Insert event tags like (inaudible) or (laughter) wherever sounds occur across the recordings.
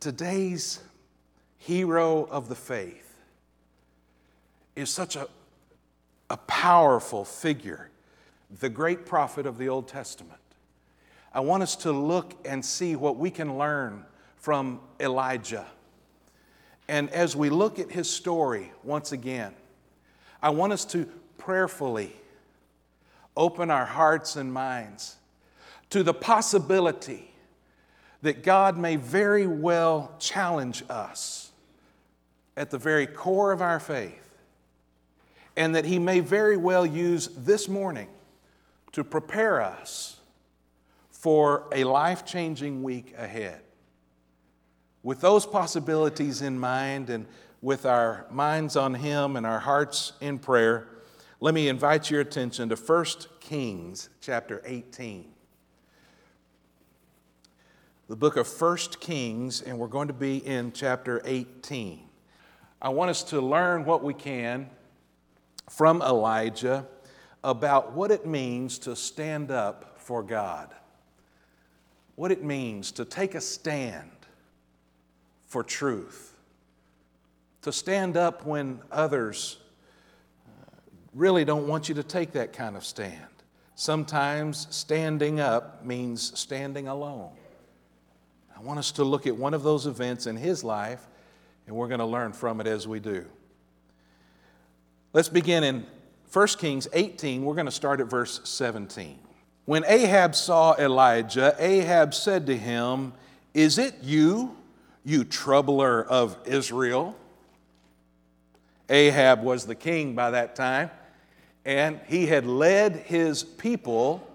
today's hero of the faith is such a, a powerful figure, the great prophet of the Old Testament. I want us to look and see what we can learn from Elijah. And as we look at his story once again, I want us to prayerfully open our hearts and minds to the possibility that God may very well challenge us at the very core of our faith, and that He may very well use this morning to prepare us for a life changing week ahead. With those possibilities in mind and with our minds on Him and our hearts in prayer, let me invite your attention to 1 Kings chapter 18 the book of 1 Kings, and we're going to be in chapter 18. I want us to learn what we can from Elijah about what it means to stand up for God, what it means to take a stand for truth, to stand up when others uh, really don't want you to take that kind of stand. Sometimes standing up means standing alone. I want us to look at one of those events in his life, and we're going to learn from it as we do. Let's begin in 1 Kings 18. We're going to start at verse 17. When Ahab saw Elijah, Ahab said to him, Is it you, you troubler of Israel? Ahab was the king by that time, and he had led his people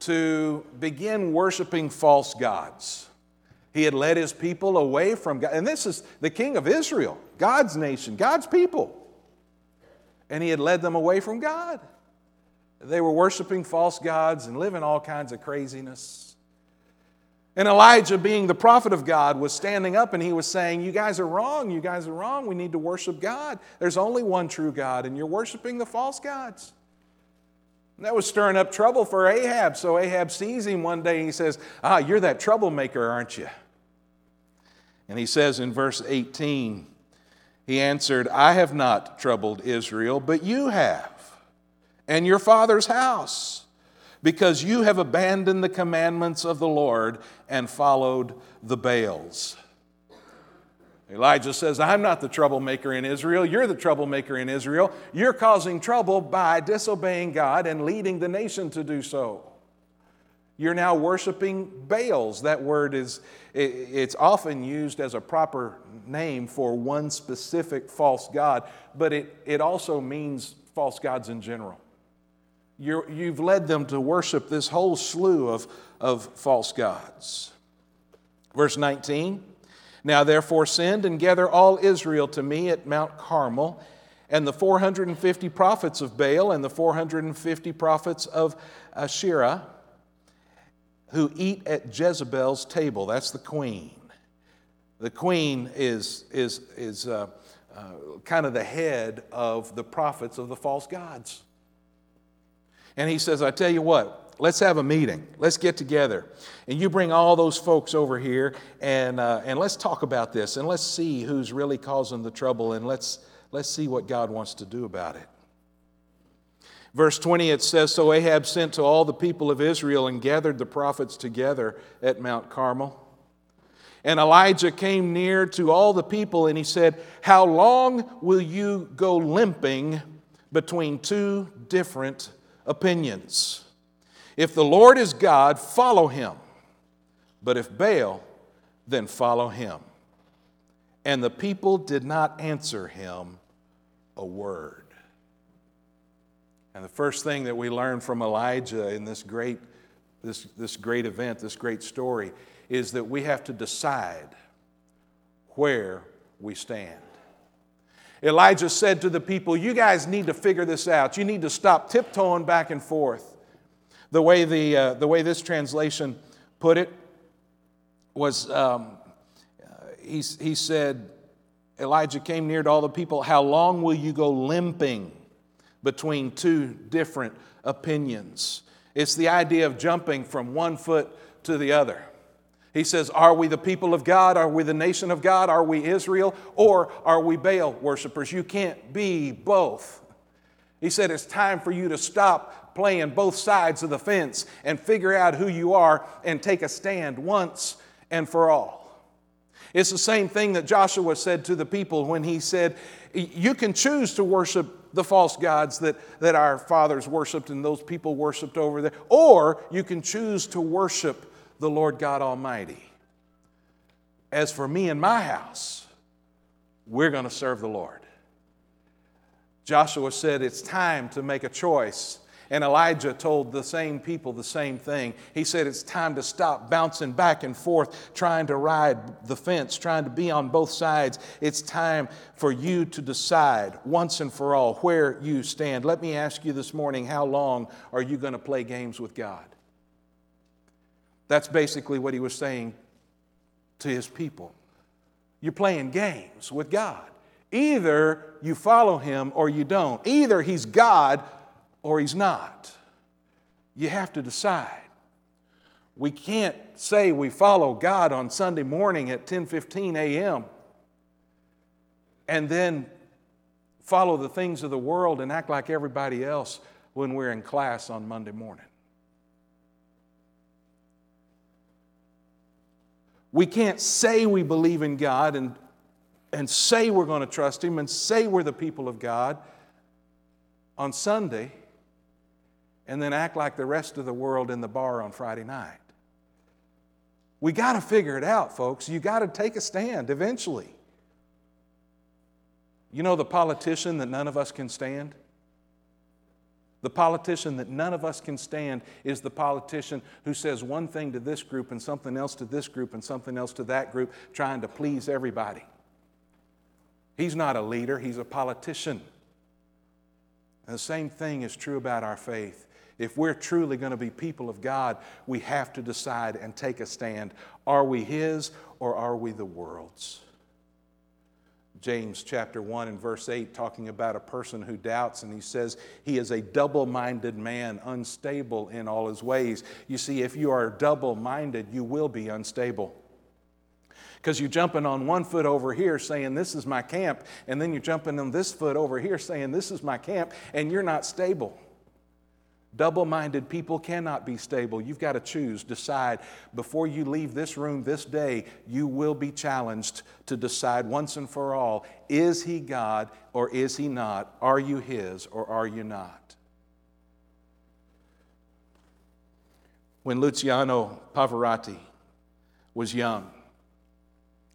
to begin worshiping false gods. He had led his people away from God. And this is the king of Israel, God's nation, God's people. And he had led them away from God. They were worshiping false gods and living all kinds of craziness. And Elijah, being the prophet of God, was standing up and he was saying, You guys are wrong. You guys are wrong. We need to worship God. There's only one true God, and you're worshiping the false gods. That was stirring up trouble for Ahab. So Ahab sees him one day and he says, Ah, you're that troublemaker, aren't you? And he says in verse 18, he answered, I have not troubled Israel, but you have, and your father's house, because you have abandoned the commandments of the Lord and followed the Baals. Elijah says, I'm not the troublemaker in Israel. You're the troublemaker in Israel. You're causing trouble by disobeying God and leading the nation to do so. You're now worshiping Baals. That word is, it's often used as a proper name for one specific false god, but it, it also means false gods in general. you you've led them to worship this whole slew of, of false gods. Verse 19 Now therefore send and gather all Israel to me at Mount Carmel, and the 450 prophets of Baal and the 450 prophets of Asherah who eat at Jezebel's table. That's the queen. The queen is, is, is uh, uh, kind of the head of the prophets of the false gods. And he says, I tell you what, let's have a meeting. Let's get together. And you bring all those folks over here and, uh, and let's talk about this and let's see who's really causing the trouble and let's, let's see what God wants to do about it. Verse 20, it says So Ahab sent to all the people of Israel and gathered the prophets together at Mount Carmel. And Elijah came near to all the people and he said, How long will you go limping between two different opinions? If the Lord is God, follow him. But if Baal, then follow him. And the people did not answer him a word. And the first thing that we learn from Elijah in this great, this, this great event, this great story, is that we have to decide where we stand. Elijah said to the people, You guys need to figure this out. You need to stop tiptoeing back and forth. The way, the, uh, the way this translation put it was um, he, he said, Elijah came near to all the people, How long will you go limping? between two different opinions. It's the idea of jumping from one foot to the other. He says, Are we the people of God? Are we the nation of God? Are we Israel? Or are we Baal worshipers? You can't be both. He said, It's time for you to stop playing both sides of the fence and figure out who you are and take a stand once and for all. It's the same thing that Joshua said to the people when he said, You can choose to worship the false gods that, that our fathers worshiped and those people worshiped over there, or you can choose to worship the Lord God Almighty. As for me and my house, we're going to serve the Lord. Joshua said, It's time to make a choice. And Elijah told the same people the same thing. He said, It's time to stop bouncing back and forth, trying to ride the fence, trying to be on both sides. It's time for you to decide once and for all where you stand. Let me ask you this morning how long are you going to play games with God? That's basically what he was saying to his people. You're playing games with God. Either you follow him or you don't. Either he's God or he's not. You have to decide. We can't say we follow God on Sunday morning at 10:15 a.m. and then follow the things of the world and act like everybody else when we're in class on Monday morning. We can't say we believe in God and, and say we're going to trust Him and say we're the people of God on Sunday and then act like the rest of the world in the bar on Friday night. We got to figure it out, folks. You got to take a stand eventually. You know the politician that none of us can stand? The politician that none of us can stand is the politician who says one thing to this group and something else to this group and something else to that group, trying to please everybody. He's not a leader, he's a politician. And the same thing is true about our faith. If we're truly going to be people of God, we have to decide and take a stand. Are we His or are we the world's? James chapter 1 and verse 8, talking about a person who doubts, and he says, He is a double minded man, unstable in all his ways. You see, if you are double minded, you will be unstable. Because you're jumping on one foot over here saying, This is my camp, and then you're jumping on this foot over here saying, This is my camp, and you're not stable. Double minded people cannot be stable. You've got to choose, decide. Before you leave this room this day, you will be challenged to decide once and for all is he God or is he not? Are you his or are you not? When Luciano Pavarotti was young,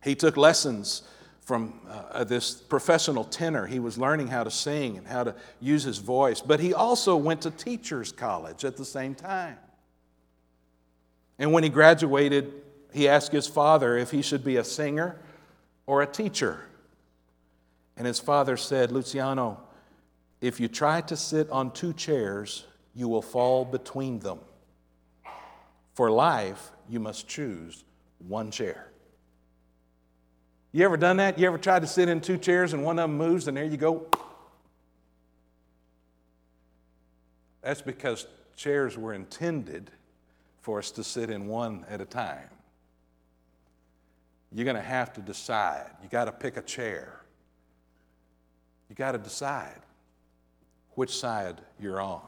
he took lessons from uh, this professional tenor. He was learning how to sing and how to use his voice, but he also went to teacher's college at the same time. And when he graduated, he asked his father if he should be a singer or a teacher. And his father said, Luciano, if you try to sit on two chairs, you will fall between them. For life, you must choose one chair. You ever done that? You ever tried to sit in two chairs and one of them moves and there you go? That's because chairs were intended for us to sit in one at a time. You're going to have to decide. You got to pick a chair. You got to decide which side you're on.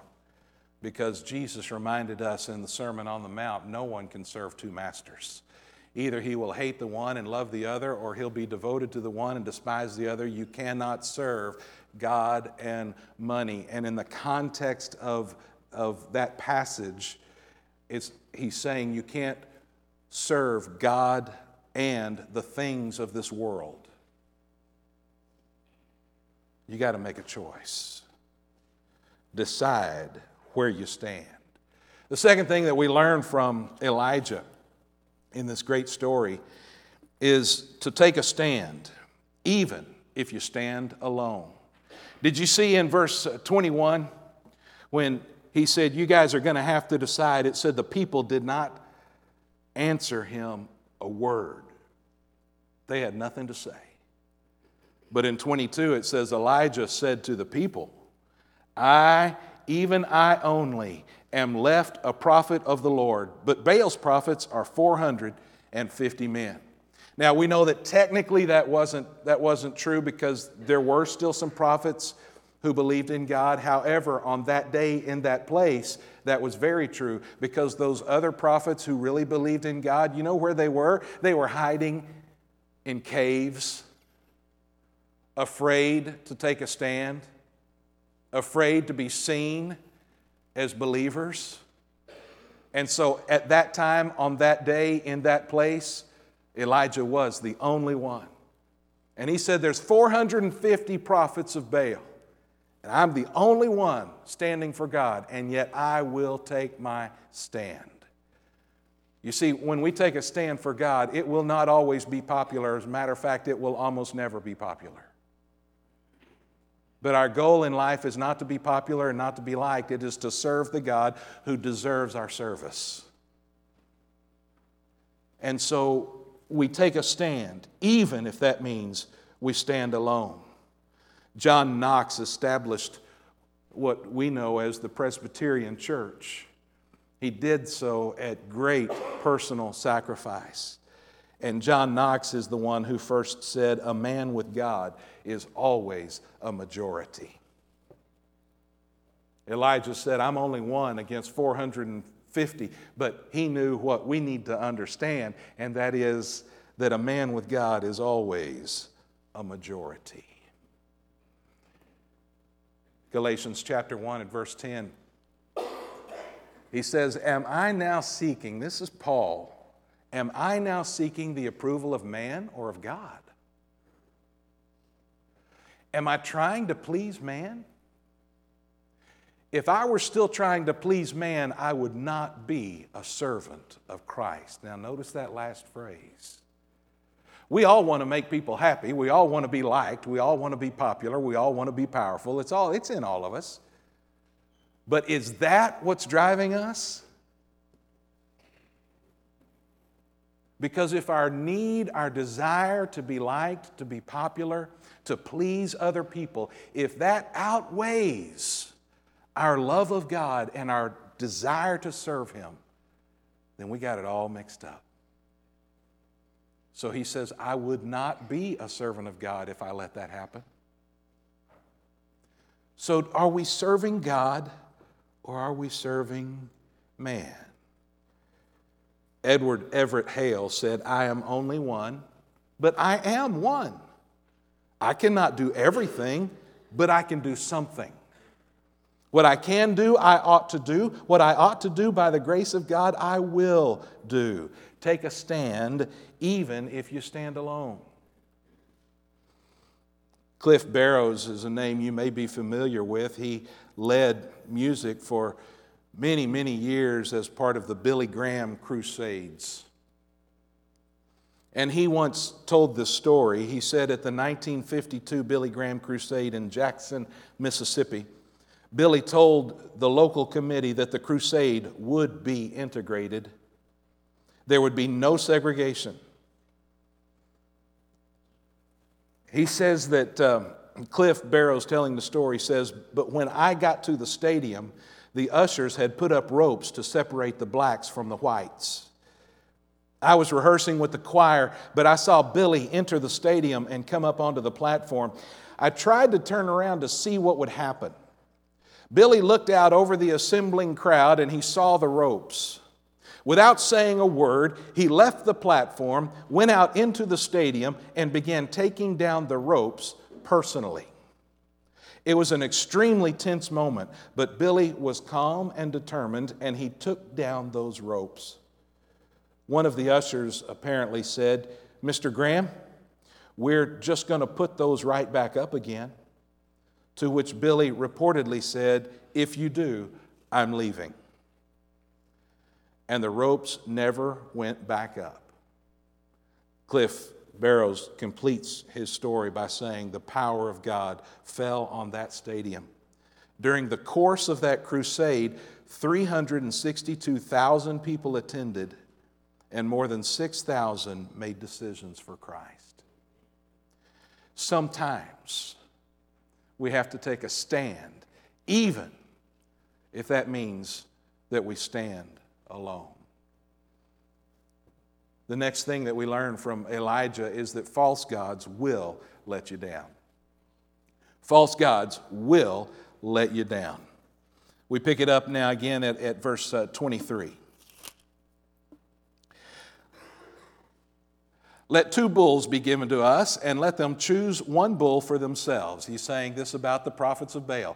Because Jesus reminded us in the Sermon on the Mount no one can serve two masters. Either he will hate the one and love the other, or he'll be devoted to the one and despise the other. You cannot serve God and money. And in the context of, of that passage, it's, he's saying you can't serve God and the things of this world. You got to make a choice. Decide where you stand. The second thing that we learn from Elijah in this great story is to take a stand, even if you stand alone. Did you see in verse uh, 21 when he said, You guys are going to have to decide? It said the people did not answer him a word, they had nothing to say. But in 22, it says, Elijah said to the people, I, even I only, am left a prophet of the Lord, but Baal's prophets are 450 men. Now we know that technically that wasn't, that wasn't true because there were still some prophets who believed in God. However, on that day in that place, that was very true because those other prophets who really believed in God, you know where they were? They were hiding in caves, afraid to take a stand, afraid to be seen as believers. And so at that time, on that day, in that place, Elijah was the only one. And he said, There's 450 prophets of Baal, and I'm the only one standing for God, and yet I will take my stand. You see, when we take a stand for God, it will not always be popular. As a matter of fact, it will almost never be popular. But our goal in life is not to be popular and not to be liked, it is to serve the God who deserves our service. And so we take a stand, even if that means we stand alone. John Knox established what we know as the Presbyterian Church. He did so at great personal sacrifice. And John Knox is the one who first said, A man with God is always a majority. Elijah said, I'm only one against 450, but he knew what we need to understand, and that is that a man with God is always a majority. Galatians chapter 1 and verse 10. He says, Am I now seeking, this is Paul, am I now seeking the approval of man or of God? Am I trying to please man? If I were still trying to please man, I would not be a servant of Christ. Now, notice that last phrase. We all want to make people happy. We all want to be liked. We all want to be popular. We all want to be powerful. It's all it's in all of us. But is that what's driving us? Because if our need, our desire to be liked, to be popular, to please other people, if that outweighs our love of God and our desire to serve Him, then we got it all mixed up. So he says, I would not be a servant of God if I let that happen. So are we serving God or are we serving man? Edward Everett Hale said, I am only one, but I am one. I cannot do everything, but I can do something. What I can do, I ought to do. What I ought to do by the grace of God, I will do. Take a stand, even if you stand alone. Cliff Barrows is a name you may be familiar with. He led music for many, many years as part of the Billy Graham Crusades. And he once told this story. He said at the 1952 Billy Graham Crusade in Jackson, Mississippi, Billy told the local committee that the crusade would be integrated, there would be no segregation. He says that um, Cliff Barrows, telling the story, says, But when I got to the stadium, the ushers had put up ropes to separate the blacks from the whites. I was rehearsing with the choir, but I saw Billy enter the stadium and come up onto the platform. I tried to turn around to see what would happen. Billy looked out over the assembling crowd and he saw the ropes. Without saying a word, he left the platform, went out into the stadium, and began taking down the ropes personally. It was an extremely tense moment, but Billy was calm and determined, and he took down those ropes. One of the ushers apparently said, Mr. Graham, we're just going to put those right back up again. To which Billy reportedly said, If you do, I'm leaving. And the ropes never went back up. Cliff Barrows completes his story by saying, The power of God fell on that stadium. During the course of that crusade, 362,000 people attended, and more than 6,000 made decisions for Christ. Sometimes we have to take a stand, even if that means that we stand alone. The next thing that we learn from Elijah is that false gods will let you down. False gods will let you down. We pick it up now again at, at verse uh, 23. Let two bulls be given to us, and let them choose one bull for themselves. He's saying this about the prophets of Baal.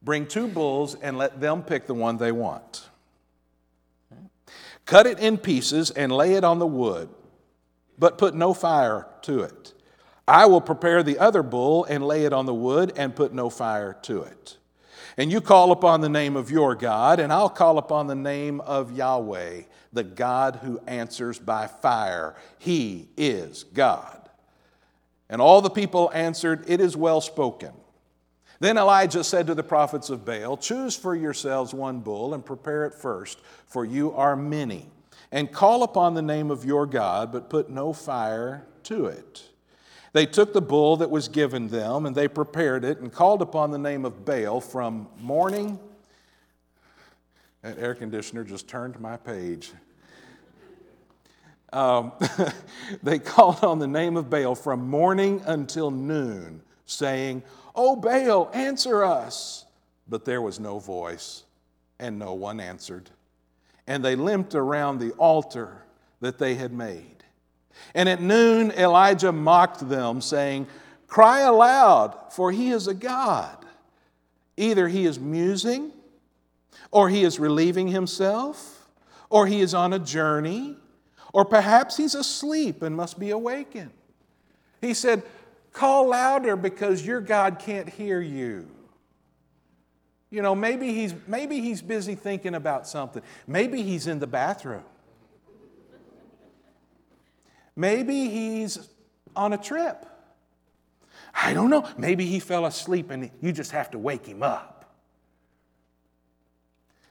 Bring two bulls and let them pick the one they want. Cut it in pieces and lay it on the wood, but put no fire to it. I will prepare the other bull and lay it on the wood and put no fire to it. And you call upon the name of your God, and I'll call upon the name of Yahweh, the God who answers by fire. He is God. And all the people answered, It is well spoken. Then Elijah said to the prophets of Baal, Choose for yourselves one bull and prepare it first, for you are many. And call upon the name of your God, but put no fire to it. They took the bull that was given them, and they prepared it and called upon the name of Baal from morning. That air conditioner just turned my page. Um, (laughs) they called on the name of Baal from morning until noon, saying, Oh, Baal, answer us. But there was no voice, and no one answered. And they limped around the altar that they had made. And at noon, Elijah mocked them, saying, Cry aloud, for he is a God. Either he is musing, or he is relieving himself, or he is on a journey, or perhaps he's asleep and must be awakened. He said, Call louder because your God can't hear you. You know, maybe he's, maybe he's busy thinking about something. Maybe he's in the bathroom. Maybe he's on a trip. I don't know. Maybe he fell asleep and you just have to wake him up.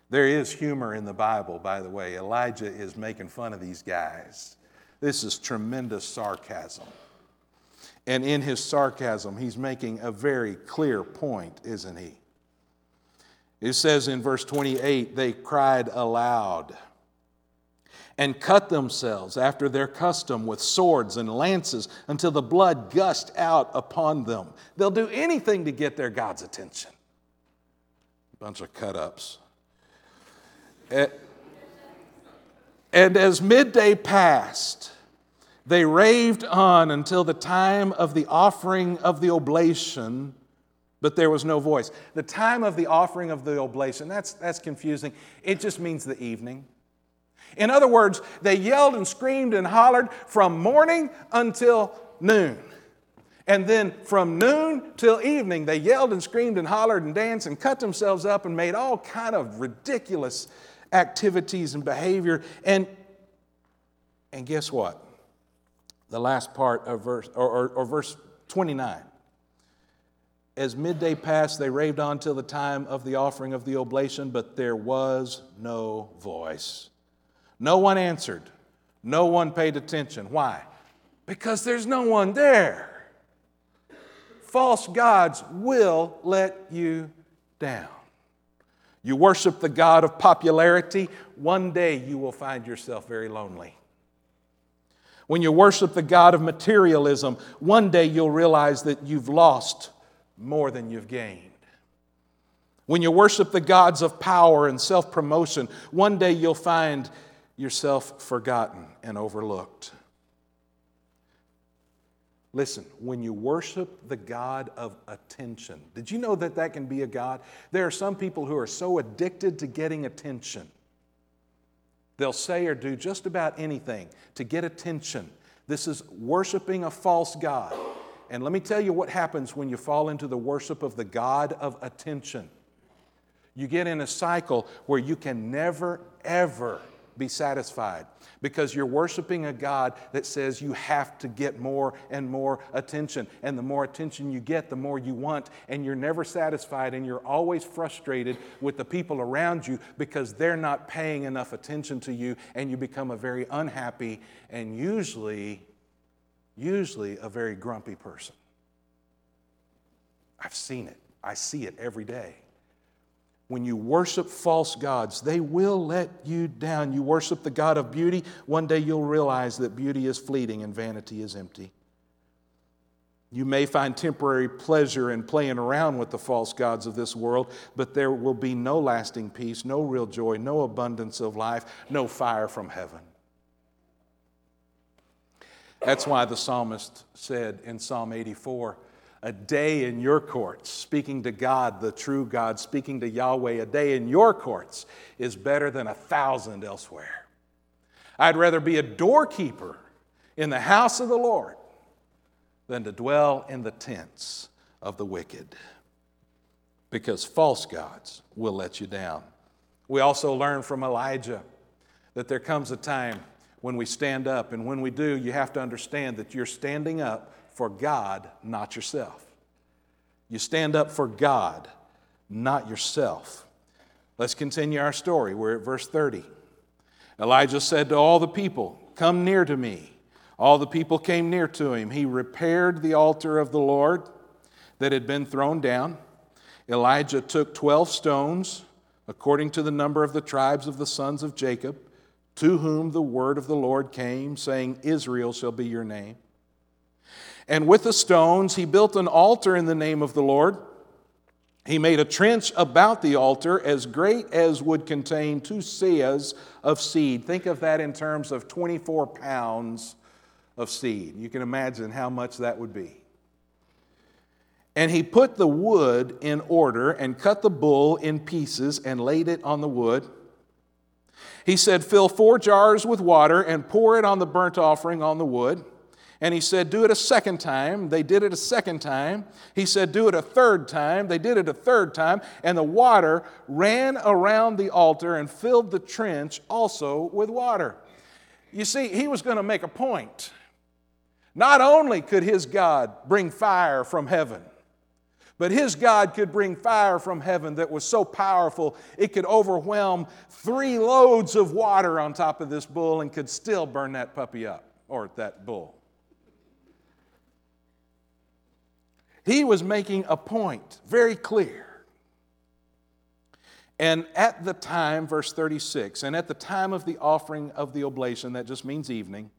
There is humor in the Bible, by the way. Elijah is making fun of these guys. This is tremendous sarcasm. And in his sarcasm, he's making a very clear point, isn't he? It says in verse 28 they cried aloud and cut themselves after their custom with swords and lances until the blood gushed out upon them. They'll do anything to get their God's attention. Bunch of cut ups. And as midday passed, they raved on until the time of the offering of the oblation, but there was no voice. The time of the offering of the oblation, that's, that's confusing. It just means the evening. In other words, they yelled and screamed and hollered from morning until noon. And then from noon till evening, they yelled and screamed and hollered and danced and cut themselves up and made all kind of ridiculous activities and behavior. And, and guess what? The last part of verse, or, or, or verse 29. As midday passed, they raved on till the time of the offering of the oblation, but there was no voice. No one answered. No one paid attention. Why? Because there's no one there. False gods will let you down. You worship the God of popularity, one day you will find yourself very lonely. When you worship the God of materialism, one day you'll realize that you've lost more than you've gained. When you worship the gods of power and self promotion, one day you'll find yourself forgotten and overlooked. Listen, when you worship the God of attention, did you know that that can be a God? There are some people who are so addicted to getting attention. They'll say or do just about anything to get attention. This is worshiping a false God. And let me tell you what happens when you fall into the worship of the God of attention. You get in a cycle where you can never, ever be satisfied because you're worshiping a God that says you have to get more and more attention. And the more attention you get, the more you want. And you're never satisfied and you're always frustrated with the people around you because they're not paying enough attention to you. And you become a very unhappy and usually, usually a very grumpy person. I've seen it, I see it every day. When you worship false gods, they will let you down. You worship the God of beauty, one day you'll realize that beauty is fleeting and vanity is empty. You may find temporary pleasure in playing around with the false gods of this world, but there will be no lasting peace, no real joy, no abundance of life, no fire from heaven. That's why the psalmist said in Psalm 84 a day in your courts, speaking to God, the true God, speaking to Yahweh, a day in your courts is better than a thousand elsewhere. I'd rather be a doorkeeper in the house of the Lord than to dwell in the tents of the wicked, because false gods will let you down. We also learn from Elijah that there comes a time when we stand up, and when we do, you have to understand that you're standing up for God, not yourself. You stand up for God, not yourself. Let's continue our story. We're at verse 30. Elijah said to all the people, Come near to me. All the people came near to him. He repaired the altar of the Lord that had been thrown down. Elijah took 12 stones, according to the number of the tribes of the sons of Jacob, to whom the word of the Lord came, saying, Israel shall be your name. And with the stones, he built an altar in the name of the Lord. He made a trench about the altar as great as would contain two seahs of seed. Think of that in terms of 24 pounds of seed. You can imagine how much that would be. And he put the wood in order and cut the bull in pieces and laid it on the wood. He said, Fill four jars with water and pour it on the burnt offering on the wood. And he said, Do it a second time. They did it a second time. He said, Do it a third time. They did it a third time. And the water ran around the altar and filled the trench also with water. You see, he was going to make a point. Not only could his God bring fire from heaven, but his God could bring fire from heaven that was so powerful it could overwhelm three loads of water on top of this bull and could still burn that puppy up or that bull. He was making a point very clear. And at the time, verse 36, and at the time of the offering of the oblation, that just means evening,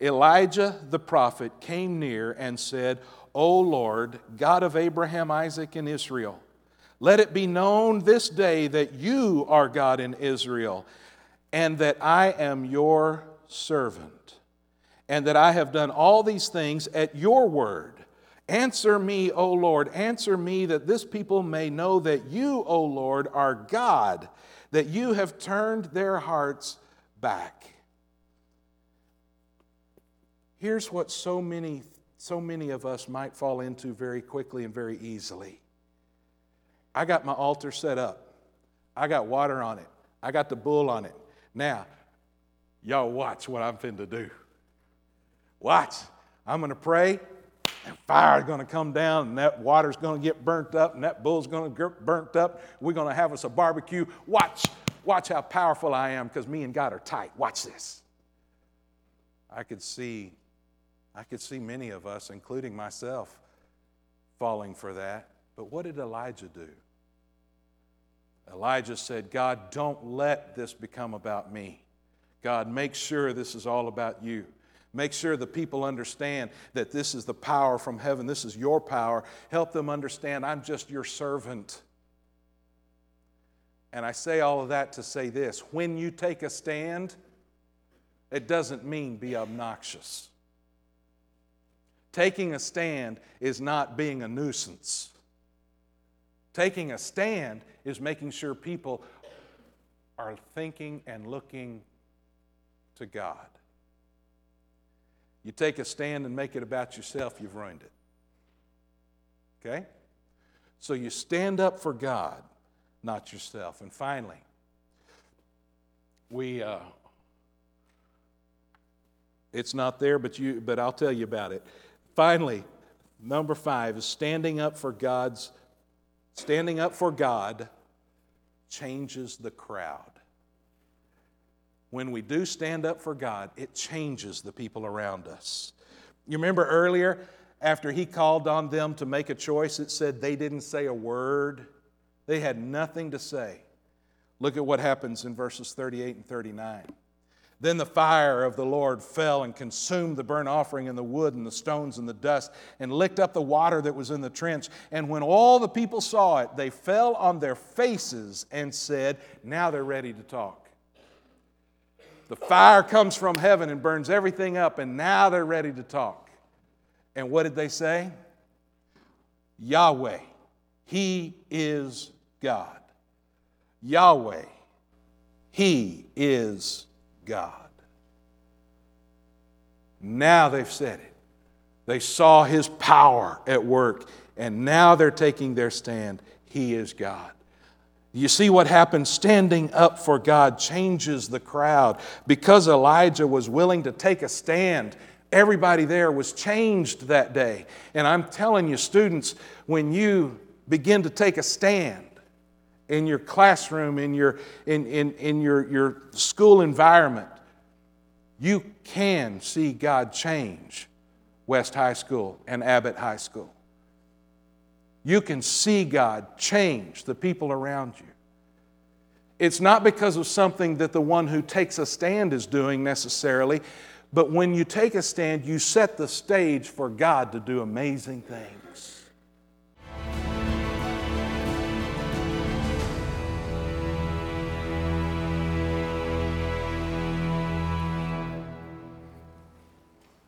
Elijah the prophet came near and said, O Lord, God of Abraham, Isaac, and Israel, let it be known this day that you are God in Israel, and that I am your servant, and that I have done all these things at your word. Answer me, O Lord, answer me that this people may know that you, O Lord, are God, that you have turned their hearts back. Here's what so many, so many of us might fall into very quickly and very easily. I got my altar set up. I got water on it. I got the bull on it. Now, y'all watch what I'm finna do. Watch. I'm gonna pray and fire's going to come down, and that water's going to get burnt up, and that bull's going to get burnt up. We're going to have us a barbecue. Watch, watch how powerful I am because me and God are tight. Watch this. I could see, I could see many of us, including myself, falling for that. But what did Elijah do? Elijah said, God, don't let this become about me. God, make sure this is all about you. Make sure the people understand that this is the power from heaven. This is your power. Help them understand I'm just your servant. And I say all of that to say this when you take a stand, it doesn't mean be obnoxious. Taking a stand is not being a nuisance. Taking a stand is making sure people are thinking and looking to God. You take a stand and make it about yourself, you've ruined it. Okay? So you stand up for God, not yourself. And finally, we, uh, it's not there, but, you, but I'll tell you about it. Finally, number five is standing up for God's, standing up for God changes the crowd when we do stand up for God, it changes the people around us. You remember earlier, after he called on them to make a choice, it said they didn't say a word. They had nothing to say. Look at what happens in verses 38 and 39. Then the fire of the Lord fell and consumed the burnt offering and the wood and the stones and the dust and licked up the water that was in the trench. And when all the people saw it, they fell on their faces and said, Now they're ready to talk. The fire comes from heaven and burns everything up, and now they're ready to talk. And what did they say? Yahweh, He is God. Yahweh, He is God. Now they've said it. They saw His power at work, and now they're taking their stand. He is God. You see what happens? Standing up for God changes the crowd. Because Elijah was willing to take a stand, everybody there was changed that day. And I'm telling you, students, when you begin to take a stand in your classroom, in your, in, in, in your, your school environment, you can see God change West High School and Abbott High School. You can see God change the people around you. It's not because of something that the one who takes a stand is doing necessarily, but when you take a stand, you set the stage for God to do amazing things.